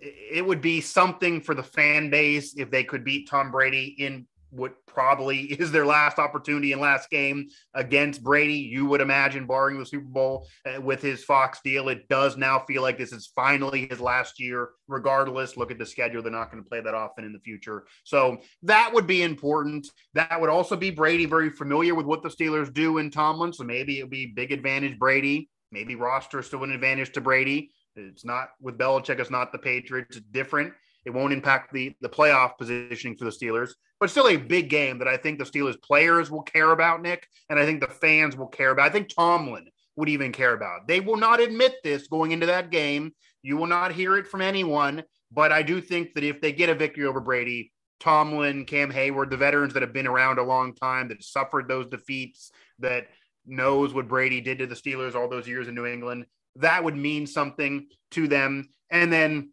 It would be something for the fan base if they could beat Tom Brady in what probably is their last opportunity and last game against Brady. You would imagine, barring the Super Bowl uh, with his Fox deal, it does now feel like this is finally his last year. Regardless, look at the schedule; they're not going to play that often in the future, so that would be important. That would also be Brady very familiar with what the Steelers do in Tomlin, so maybe it would be big advantage Brady. maybe roster is still an advantage to Brady. It's not with Belichick. It's not the Patriots. It's different. It won't impact the the playoff positioning for the Steelers, but still a big game that I think the Steelers players will care about, Nick, and I think the fans will care about. I think Tomlin would even care about. They will not admit this going into that game. You will not hear it from anyone, but I do think that if they get a victory over Brady, Tomlin, Cam Heyward, the veterans that have been around a long time, that suffered those defeats, that knows what Brady did to the Steelers all those years in New England, that would mean something to them. And then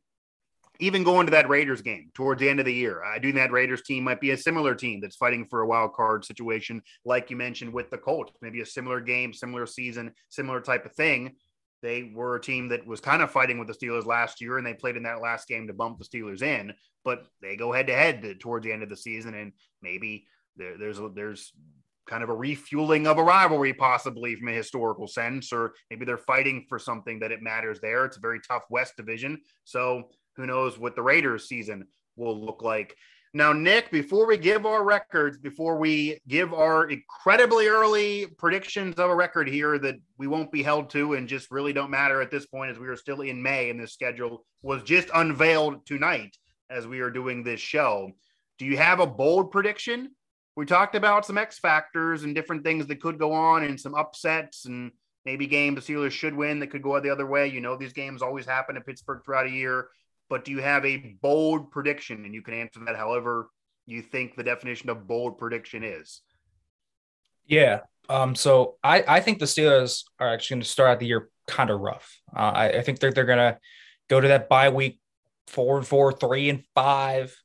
even going to that Raiders game towards the end of the year, I do think that Raiders team might be a similar team that's fighting for a wild card situation, like you mentioned with the Colts, maybe a similar game, similar season, similar type of thing. They were a team that was kind of fighting with the Steelers last year, and they played in that last game to bump the Steelers in. But they go head to head towards the end of the season, and maybe there, there's there's kind of a refueling of a rivalry, possibly from a historical sense, or maybe they're fighting for something that it matters there. It's a very tough West Division, so who knows what the Raiders season will look like. Now, Nick, before we give our records, before we give our incredibly early predictions of a record here that we won't be held to and just really don't matter at this point as we are still in May and this schedule was just unveiled tonight as we are doing this show. Do you have a bold prediction? We talked about some X factors and different things that could go on and some upsets and maybe games the Steelers should win that could go the other way. You know, these games always happen in Pittsburgh throughout a year but do you have a bold prediction? And you can answer that however you think the definition of bold prediction is. Yeah. Um, so I, I think the Steelers are actually going to start out the year kind of rough. Uh, I, I think they're, they're going to go to that bye week four and four, three and five.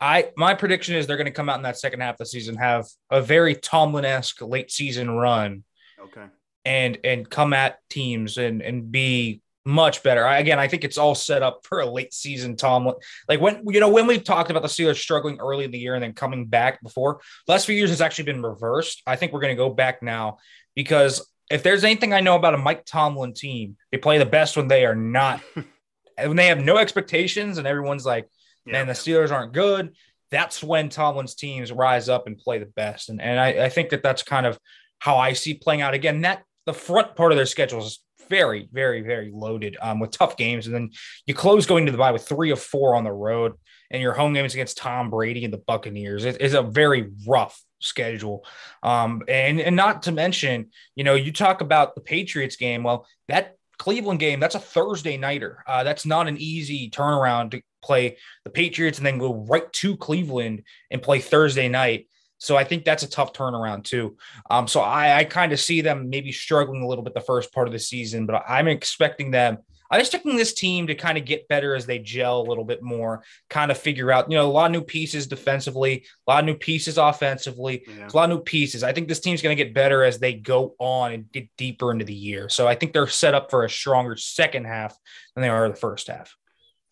I my prediction is they're going to come out in that second half of the season, have a very Tomlin esque late season run. Okay. And and come at teams and and be much better. I, again, I think it's all set up for a late season Tomlin. Like when you know when we've talked about the Steelers struggling early in the year and then coming back before, last few years has actually been reversed. I think we're going to go back now because if there's anything I know about a Mike Tomlin team, they play the best when they are not when they have no expectations and everyone's like, yeah. man, the Steelers aren't good. That's when Tomlin's teams rise up and play the best. And and I, I think that that's kind of how I see playing out again. That the front part of their schedule is very, very, very loaded um, with tough games. And then you close going to the bye with three of four on the road, and your home games against Tom Brady and the Buccaneers. It is a very rough schedule. Um, and, and not to mention, you know, you talk about the Patriots game. Well, that Cleveland game, that's a Thursday nighter. Uh, that's not an easy turnaround to play the Patriots and then go right to Cleveland and play Thursday night. So I think that's a tough turnaround too. Um, so I, I kind of see them maybe struggling a little bit the first part of the season, but I'm expecting them. I'm expecting this team to kind of get better as they gel a little bit more, kind of figure out, you know, a lot of new pieces defensively, a lot of new pieces offensively, yeah. a lot of new pieces. I think this team's going to get better as they go on and get deeper into the year. So I think they're set up for a stronger second half than they are the first half.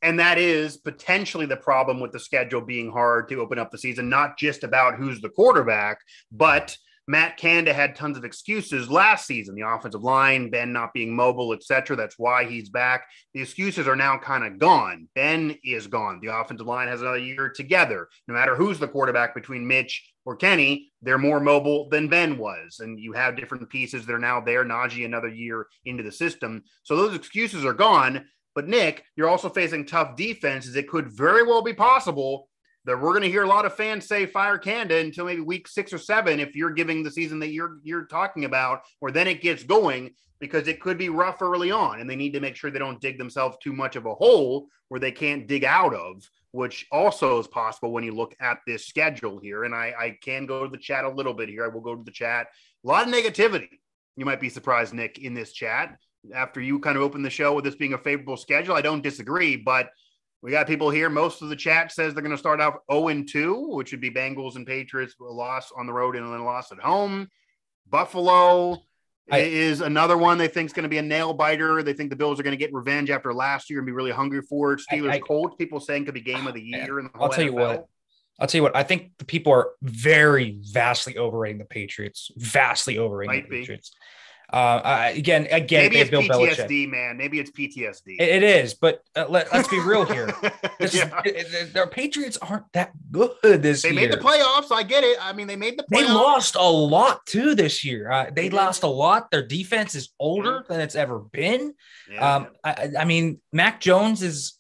And that is potentially the problem with the schedule being hard to open up the season, not just about who's the quarterback, but Matt Canada had tons of excuses last season. The offensive line, Ben not being mobile, etc. That's why he's back. The excuses are now kind of gone. Ben is gone. The offensive line has another year together. No matter who's the quarterback between Mitch or Kenny, they're more mobile than Ben was. And you have different pieces that are now there. Najee another year into the system. So those excuses are gone. But Nick, you're also facing tough defenses. It could very well be possible that we're going to hear a lot of fans say fire Canada until maybe week six or seven if you're giving the season that you're you're talking about, or then it gets going because it could be rough early on, and they need to make sure they don't dig themselves too much of a hole where they can't dig out of, which also is possible when you look at this schedule here. And I, I can go to the chat a little bit here. I will go to the chat. A lot of negativity. You might be surprised, Nick, in this chat after you kind of opened the show with this being a favorable schedule. I don't disagree, but we got people here. Most of the chat says they're going to start off 0 and 2, which would be Bengals and Patriots, a loss on the road and then a loss at home. Buffalo I, is another one they think is going to be a nail biter. They think the Bills are going to get revenge after last year and be really hungry for it. Steelers, I, I, Colts, people saying could be game of the year. In the I'll tell NFL. you what. I'll tell you what. I think the people are very vastly overrating the Patriots. Vastly overrating Might the be. Uh, again, again, maybe it's Bill PTSD, Belichick. man. Maybe it's PTSD. It, it is, but uh, let, us be real here. This yeah. is, it, it, their Patriots aren't that good this they year. made the playoffs. I get it. I mean, they made the Playoffs. They lost a lot too this year. Uh, they They did. lost a lot. Their defense is older than it's ever been. Yeah. Um, I, I- I mean, Mac Jones is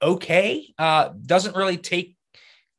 okay. Uh, doesn't really take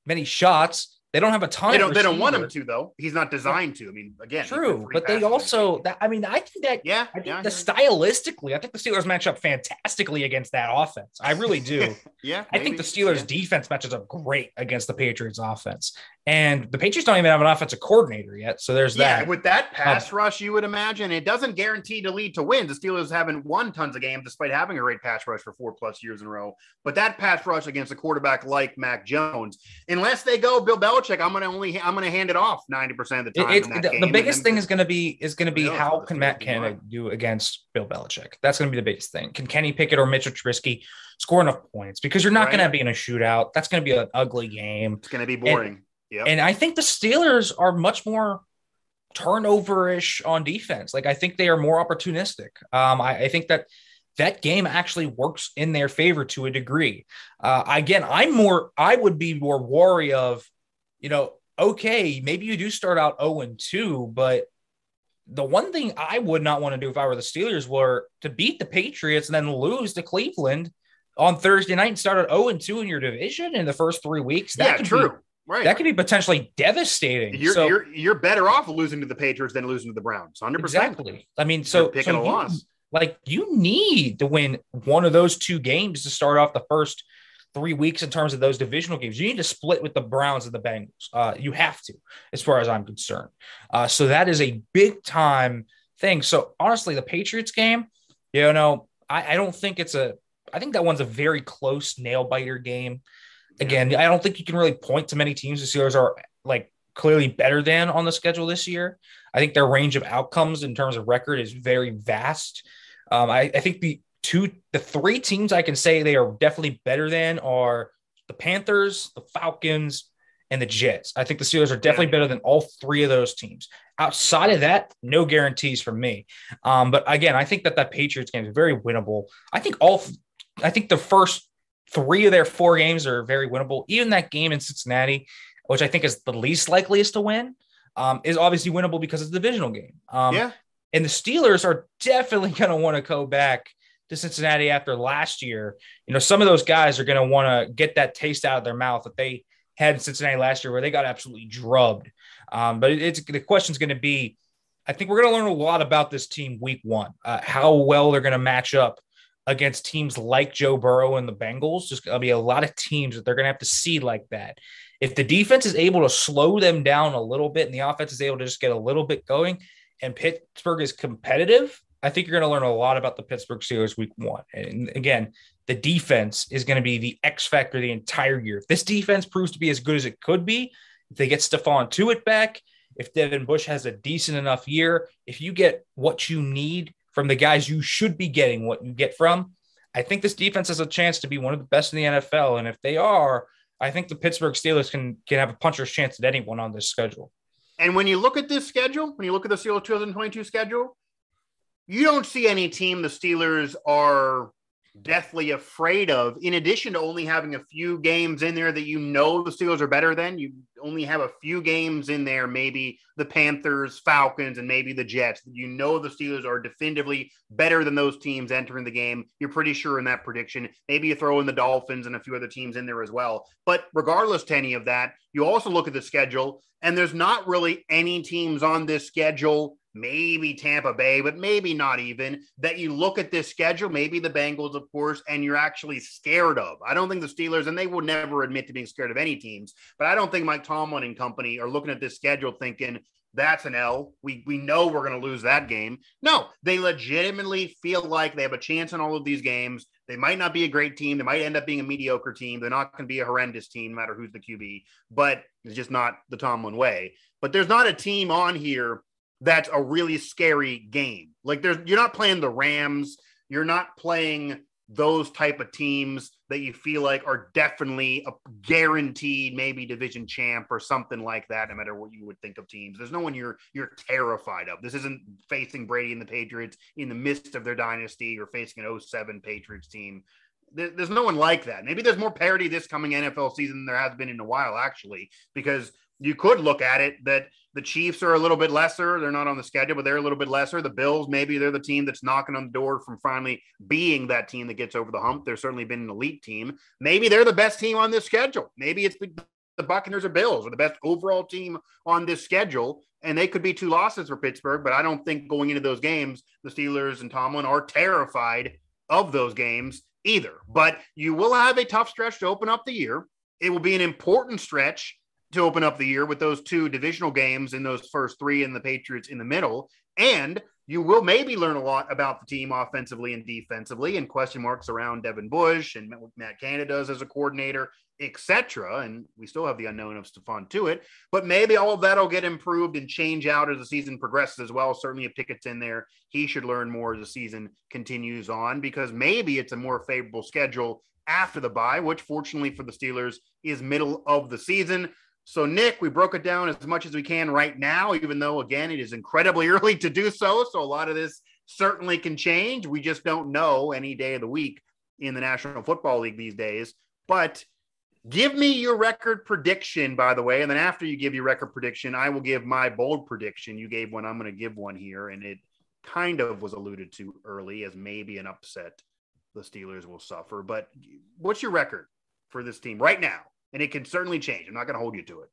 many shots. They don't have a ton. they don't. They don't want him to though. He's not designed to. I mean, again, True, but they also. That I mean, I think that. Yeah, I think yeah, the stylistically, I think the Steelers match up fantastically against that offense. I really do. yeah. I think the Steelers' yeah. defense matches up great against the Patriots' offense, and the Patriots don't even have an offensive coordinator yet. So there's Yeah, that. with that um, pass rush, you would imagine it doesn't guarantee to lead to wins. The Steelers haven't won tons of games despite having a great pass rush for four plus years in a row. But that pass rush against a quarterback like Mac Jones, unless they go Bill Belichick, I'm gonna only I'm gonna hand it off 90% of the It- time. in that the, the biggest thing is going to be is to be how can Matt Canada do against Bill Belichick? That's going to be the biggest thing. Can Kenny Pickett or Mitchell Trubisky score enough points? Because you're not Right. going to be in a shootout. That's going to be an ugly game. it's gonna be boring. Yeah. And I think the Steelers are much more turnover-ish on defense. Like I think they are more opportunistic. Um, I, I think that that game actually works in their favor to a degree. Uh, again, I'm more. I would be more wary of, you know, okay, maybe you do start out 0 and 2, but the one thing I would not want to do if I were the Steelers were to beat the Patriots and then lose to Cleveland on Thursday night and start at 0 and 2 in your division in the first three weeks. That yeah, true. Be, right. that could be potentially devastating. you're, so, you're you're better off losing to the Patriots than losing to the Browns. 100%. exactly. I mean, so, You're picking so a you- loss. like you need to win one of those two games to start off the first three weeks in terms of those divisional games. You need to split with the Browns and the Bengals. Uh, you have to, as far as I'm concerned. Uh, so that is a big time thing. So honestly, the Patriots game, you know, I, I don't think it's a. I think that one's a very close nail biter game. Again, I don't think you can really point to many teams the Steelers are like clearly better than on the schedule this year. I think their range of outcomes in terms of record is very vast. Um, I, I think the two, the three teams I can say they are definitely better than are the Panthers, the Falcons, and the Jets. I think the Steelers are definitely better than all three of those teams. Outside of that, no guarantees from me. Um, but again, I think that that Patriots game is very winnable. I think all, I think the first three of their four games are very winnable. Even that game in Cincinnati, which I think is the least likeliest to win, um, is obviously winnable because it's a divisional game. Um, yeah. and the Steelers are definitely going to want to go back to Cincinnati after last year. You know, some of those guys are going to want to get that taste out of their mouth that they had in Cincinnati last year, where they got absolutely drubbed. Um, but it's the question's going to be. I think we're going to learn a lot about this team week one, uh, how well they're going to match up against teams like Joe Burrow and the Bengals. Going to be a lot of teams that they're to have to see like that. If the defense is able to slow them down a little bit and the offense is able to just get a little bit going, and Pittsburgh is competitive, I think you're going to learn a lot about the Pittsburgh Steelers week one. And again, the defense is going to be the X factor the entire year. If this defense proves to be as good as it could be, if they get Stephon Tuitt back, if Devin Bush has a decent enough year, if you get what you need from the guys you should be getting what you get from, I think this defense has a chance to be one of the best in the NFL. And if they are, I think the Pittsburgh Steelers can can have a puncher's chance at anyone on this schedule. And when you look at this schedule, when you look at the Steelers 2022 schedule, you don't see any team the Steelers are deathly afraid of. In addition to only having a few games in there that you know the Steelers are better than, you only have a few games in there, maybe the Panthers, Falcons, and maybe the Jets. You know the Steelers are definitively better than those teams entering the game. You're pretty sure in that prediction. Maybe you throw in the Dolphins and a few other teams in there as well. But regardless to any of that, you also look at the schedule, and there's not really any teams on this schedule maybe Tampa Bay, but maybe not even that you look at this schedule, maybe the Bengals, of course, and you're actually scared of. I don't think the Steelers, and they would never admit to being scared of any teams, but I don't think Mike Tomlin and company are looking at this schedule thinking, that's an L. We we know we're going to lose that game. No, they legitimately feel like they have a chance in all of these games. They might not be a great team. They might end up being a mediocre team. They're not going to be a horrendous team, no matter who's the QB. But it's just not the Tomlin way. But there's not a team on here that's a really scary game. Like there's you're not playing the Rams, you're not playing those type of teams that you feel like are definitely a guaranteed maybe division champ or something like that no matter what you would think of teams. There's no one you're you're terrified of. This isn't facing brady and the patriots in the midst of their dynasty or facing an 07 patriots team. There's no one like that. Maybe there's more parity this coming nfl season than there has been in a while actually because you could look at it that the Chiefs are a little bit lesser. They're not on the schedule, but they're a little bit lesser. The Bills, maybe they're the team that's knocking on the door from finally being that team that gets over the hump. They've certainly been an elite team. Maybe they're the best team on this schedule. Maybe it's the, Buccaneers or Bills are the best overall team on this schedule. And they could be two losses for Pittsburgh, but I don't think going into those games, the Steelers and Tomlin are terrified of those games either. But you will have a tough stretch to open up the year. It will be an important stretch to open up the year with those two divisional games in those first three and the Patriots in the middle. And you will maybe learn a lot about the team offensively and defensively and question marks around Devin Bush and Matt Canada does as a coordinator, etc. And we still have the unknown of Stephon Tuitt, but maybe all of that'll get improved and change out as the season progresses as well. Certainly if Pickett's in there, he should learn more as the season continues on because maybe it's a more favorable schedule after the bye, which fortunately for the Steelers is middle of the season. So, Nick, we broke it down as much as we can right now, even though, again, it is incredibly early to do so. So, a lot of this certainly can change. We just don't know any day of the week in the National Football League these days. But give me your record prediction, by the way. And then after you give your record prediction, I will give my bold prediction. You gave one, I'm going to give one here. And it kind of was alluded to early as maybe an upset the Steelers will suffer. But what's your record for this team right now? And it can certainly change. I'm not going to hold you to it.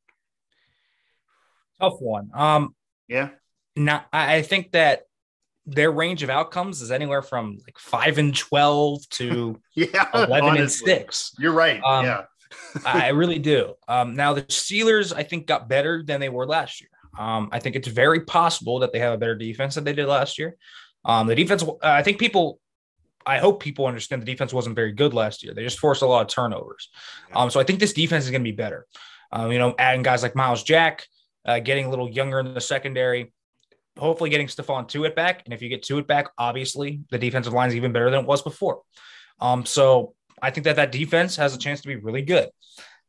Tough one. Um, yeah. Now, I think that their range of outcomes is anywhere from like five and twelve to yeah, eleven honestly. and six. You're right. Um, yeah, I really do. Um, now the Steelers, I think, got better than they were last year. Um, I think it's very possible that they have a better defense than they did last year. Um, the defense, I think people I hope people understand the defense wasn't very good last year. They just forced a lot of turnovers. Um, so I think this defense is going to be better. Um, you know, adding guys like Myles Jack, uh, getting a little younger in the secondary, hopefully getting Stephon Tuitt back. And if you get Tuitt back, obviously the defensive line is even better than it was before. Um, so I think that that defense has a chance to be really good.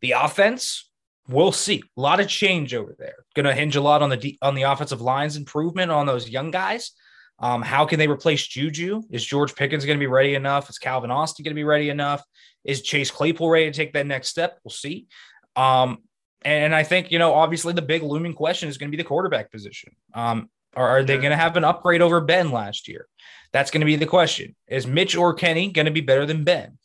The offense, we'll see. A lot of change over there. Going to hinge a lot on the on the offensive lines improvement on those young guys. Um, how can they replace Juju? Is George Pickens going to be ready enough? Is Calvin Austin going to be ready enough? Is Chase Claypool ready to take that next step? We'll see. Um, and I think, you know, obviously the big looming question is going to be the quarterback position. Um, are, are they going to have an upgrade over Ben last year? That's going to be the question. Is Mitch or Kenny going to be better than Ben?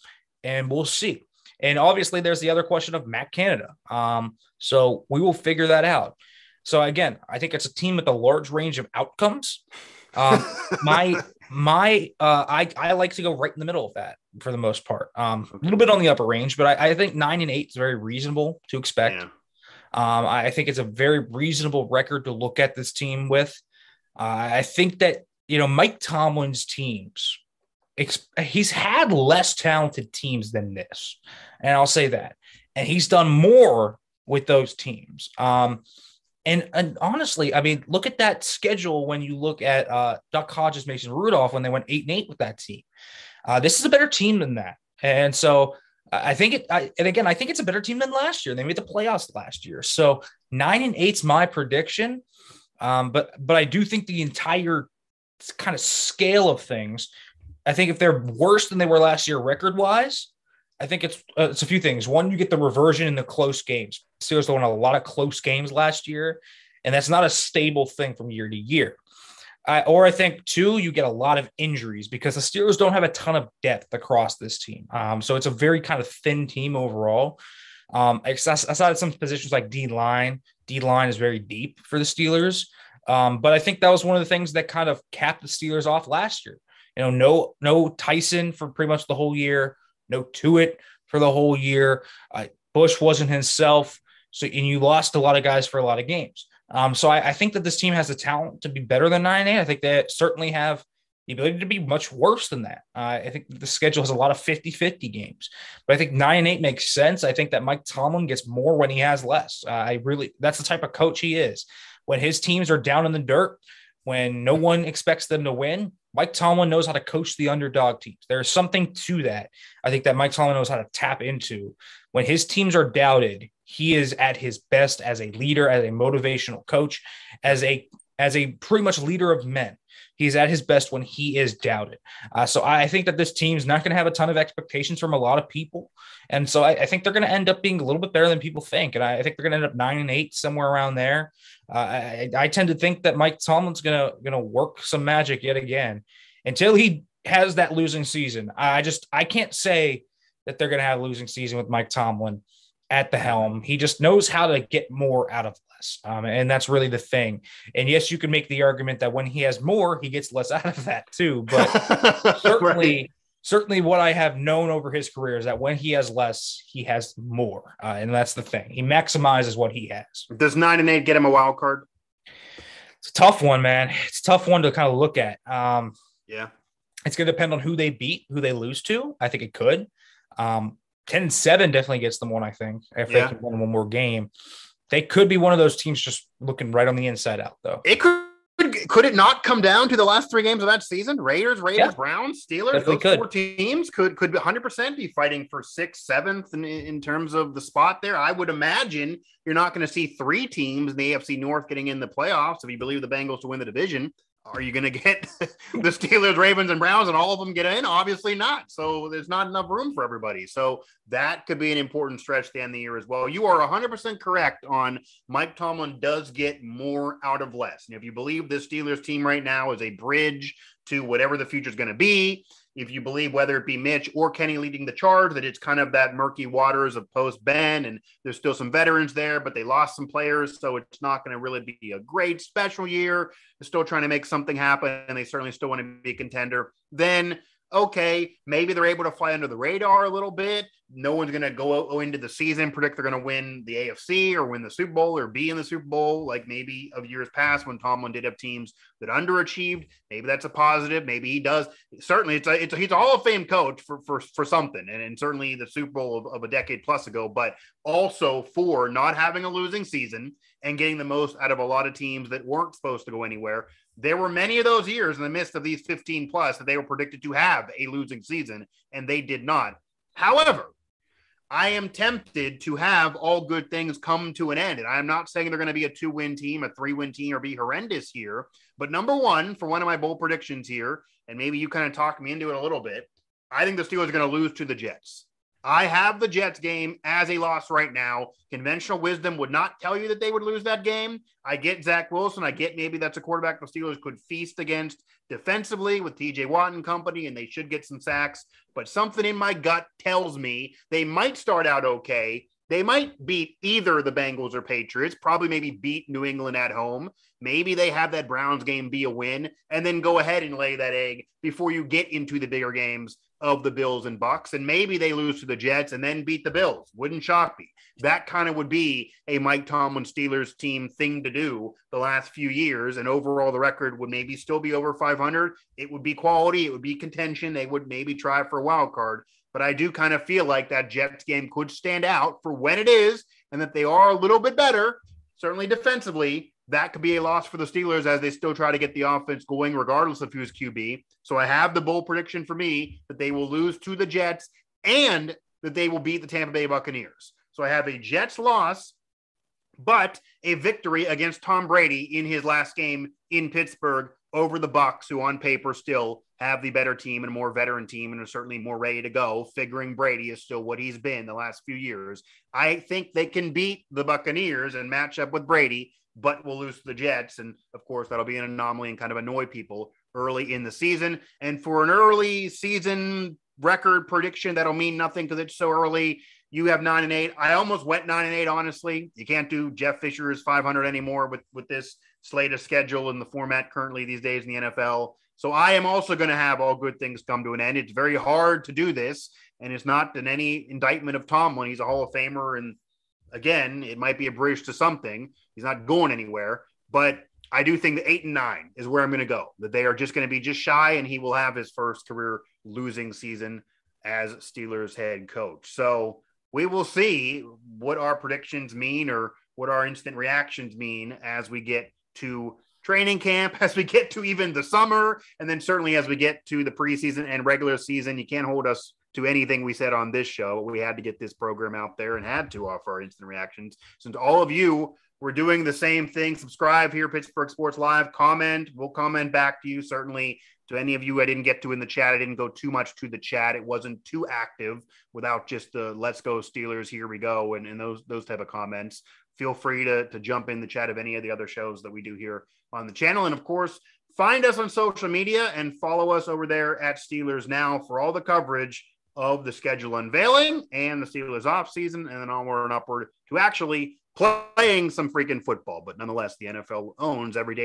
And we'll see. And obviously, there's the other question of Matt Canada. Um, so we will figure that out. So again, I think it's a team with a large range of outcomes. Um, my my uh, I I like to go right in the middle of that for the most part. Um, a little bit on the upper range, but I, I think nine and eight is very reasonable to expect. Yeah. Um, I think it's a very reasonable record to look at this team with. Uh, I think that you know Mike Tomlin's teams. He's had less talented teams than this, and I'll say that. And he's done more with those teams. Um, and, and honestly, I mean, look at that schedule when you look at uh, Duck Hodges, Mason Rudolph when they went eight and eight with that team. Uh, this is a better team than that, and so I think it. I, and again, I think it's a better team than last year. They made the playoffs last year, so nine and eight's my prediction. Um, but but I do think the entire kind of scale of things. I think if they're worse than they were last year record wise, I think it's uh, it's a few things. One, you get the reversion in the close games. Steelers won a lot of close games last year, and that's not a stable thing from year to year. Uh, or I think two, you get a lot of injuries because the Steelers don't have a ton of depth across this team. Um, so it's a very kind of thin team overall. Um, aside some positions like D line, D line is very deep for the Steelers. Um, but I think that was one of the things that kind of capped the Steelers off last year. You know, no no Tyson for pretty much the whole year no Tuitt for the whole year. Uh, Bush wasn't himself. So, and you lost a lot of guys for a lot of games. Um, so I, I, think that this team has the talent to be better than 9 8. I think they certainly have the ability to be much worse than that. Uh, I think the schedule has a lot of 50 50 games, but I think 9 8 makes sense. I think that Mike Tomlin gets more when he has less. Uh, I really, that's the type of coach he is. When his teams are down in the dirt, when no one expects them to win, Mike Tomlin knows how to coach the underdog teams. There's something to that. I think that Mike Tomlin knows how to tap into. When his teams are doubted, he is at his best as a leader, as a motivational coach, as a as a pretty much leader of men. He's at his best when he is doubted. Uh, so I think that this team's not going to have a ton of expectations from a lot of people, and so I, I think they're going to end up being a little bit better than people think. And I, I think they're going to end up nine and eight somewhere around there. Uh, I, I tend to think that Mike Tomlin's going to going to work some magic yet again until he has that losing season. I just I can't say that they're going to have a losing season with Mike Tomlin at the helm. He just knows how to get more out of less. Um, and that's really the thing. And yes, you can make the argument that when he has more, he gets less out of that too. But certainly, right. certainly what I have known over his career is that when he has less, he has more. Uh, and that's the thing. He maximizes what he has. Does nine and eight get him a wild card? It's a tough one, man. It's a tough one to kind of look at. Um, yeah. It's going to depend on who they beat, who they lose to. I think it could. Um, 10 and 7 definitely gets them one, I think, if yeah. they can win one more game. They could be one of those teams just looking right on the inside out, though. It could could it not come down to the last three games of that season? Raiders, Raiders, yeah. Browns, Steelers, Definitely those could. four teams could could 100% be fighting for sixth, seventh in, in terms of the spot there. I would imagine you're not going to see three teams in the AFC North getting in the playoffs if you believe the Bengals to win the division. Are you going to get the Steelers, Ravens, and Browns and all of them get in? Obviously not. So there's not enough room for everybody. So that could be an important stretch to end the year as well. You are 100% correct on Mike Tomlin does get more out of less. And if you believe this Steelers team right now is a bridge to whatever the future is going to be, if you believe whether it be Mitch or Kenny leading the charge, that it's kind of that murky waters of post Ben, and there's still some veterans there, but they lost some players, so it's not going to really be a great special year. They're still trying to make something happen, and they certainly still want to be a contender. Then okay, maybe they're able to fly under the radar a little bit. No one's going to go into the season, predict they're going to win the AFC or win the Super Bowl or be in the Super Bowl, like maybe of years past when Tomlin did have teams that underachieved. Maybe that's a positive. Maybe he does. Certainly, it's a, it's a, he's a Hall of Fame coach for for, for something, and, and certainly the Super Bowl of, of a decade plus ago, but also for not having a losing season and getting the most out of a lot of teams that weren't supposed to go anywhere. There were many of those years in the midst of these 15 plus that they were predicted to have a losing season, and they did not. However, I am tempted to have all good things come to an end. And I'm not saying they're going to be a two win team, a three win team, or be horrendous here. But number one, for one of my bold predictions here, and maybe you kind of talked me into it a little bit, I think the Steelers are going to lose to the Jets. I have the Jets game as a loss right now. Conventional wisdom would not tell you that they would lose that game. I get Zach Wilson. I get maybe that's a quarterback the Steelers could feast against defensively with TJ Watt and company, and they should get some sacks. But something in my gut tells me they might start out okay. They might beat either the Bengals or Patriots, probably maybe beat New England at home. Maybe they have that Browns game be a win and then go ahead and lay that egg before you get into the bigger games of the Bills and Bucks, and maybe they lose to the Jets and then beat the Bills. Wouldn't shock me. That kind of would be a Mike Tomlin Steelers team thing to do the last few years, and overall the record would maybe still be over 500. It would be quality. It would be contention. They would maybe try for a wild card. But I do kind of feel like that Jets game could stand out for when it is, and that they are a little bit better, certainly defensively, that could be a loss for the Steelers as they still try to get the offense going, regardless of who's QB. So I have the bold prediction for me that they will lose to the Jets and that they will beat the Tampa Bay Buccaneers. So I have a Jets loss, but a victory against Tom Brady in his last game in Pittsburgh over the Bucks, who on paper still have the better team and more veteran team and are certainly more ready to go. Figuring Brady is still what he's been the last few years, I think they can beat the Buccaneers and match up with Brady but we'll lose the Jets. And of course, that'll be an anomaly and kind of annoy people early in the season. And for an early season record prediction, that'll mean nothing because it's so early. You have nine and eight. I almost went nine and eight, honestly. You can't do Jeff Fisher's 500 anymore with, with this slate of schedule and the format currently these days in the NFL. So I am also going to have all good things come to an end. It's very hard to do this, and it's not in any indictment of Tomlin. He's a Hall of Famer, and again, it might be a bridge to something. He's not going anywhere, but I do think the eight and nine is where I'm going to go. That they are just going to be just shy, and he will have his first career losing season as Steelers head coach. So we will see what our predictions mean or what our instant reactions mean as we get to training camp, as we get to even the summer, and then certainly as we get to the preseason and regular season. You can't hold us to anything we said on this show. We had to get this program out there and had to offer our instant reactions. Since all of you were doing the same thing, subscribe here, Pittsburgh Sports Live, comment. We'll comment back to you. Certainly to any of you I didn't get to in the chat, I didn't go too much to the chat. It wasn't too active without just the let's go Steelers, here we go, and, and those those type of comments. Feel free to, to jump in the chat of any of the other shows that we do here on the channel. And of course, find us on social media and follow us over there at Steelers Now for all the coverage of the schedule unveiling and the Steelers off season, and then onward and upward to actually playing some freaking football. But nonetheless, the NFL owns every day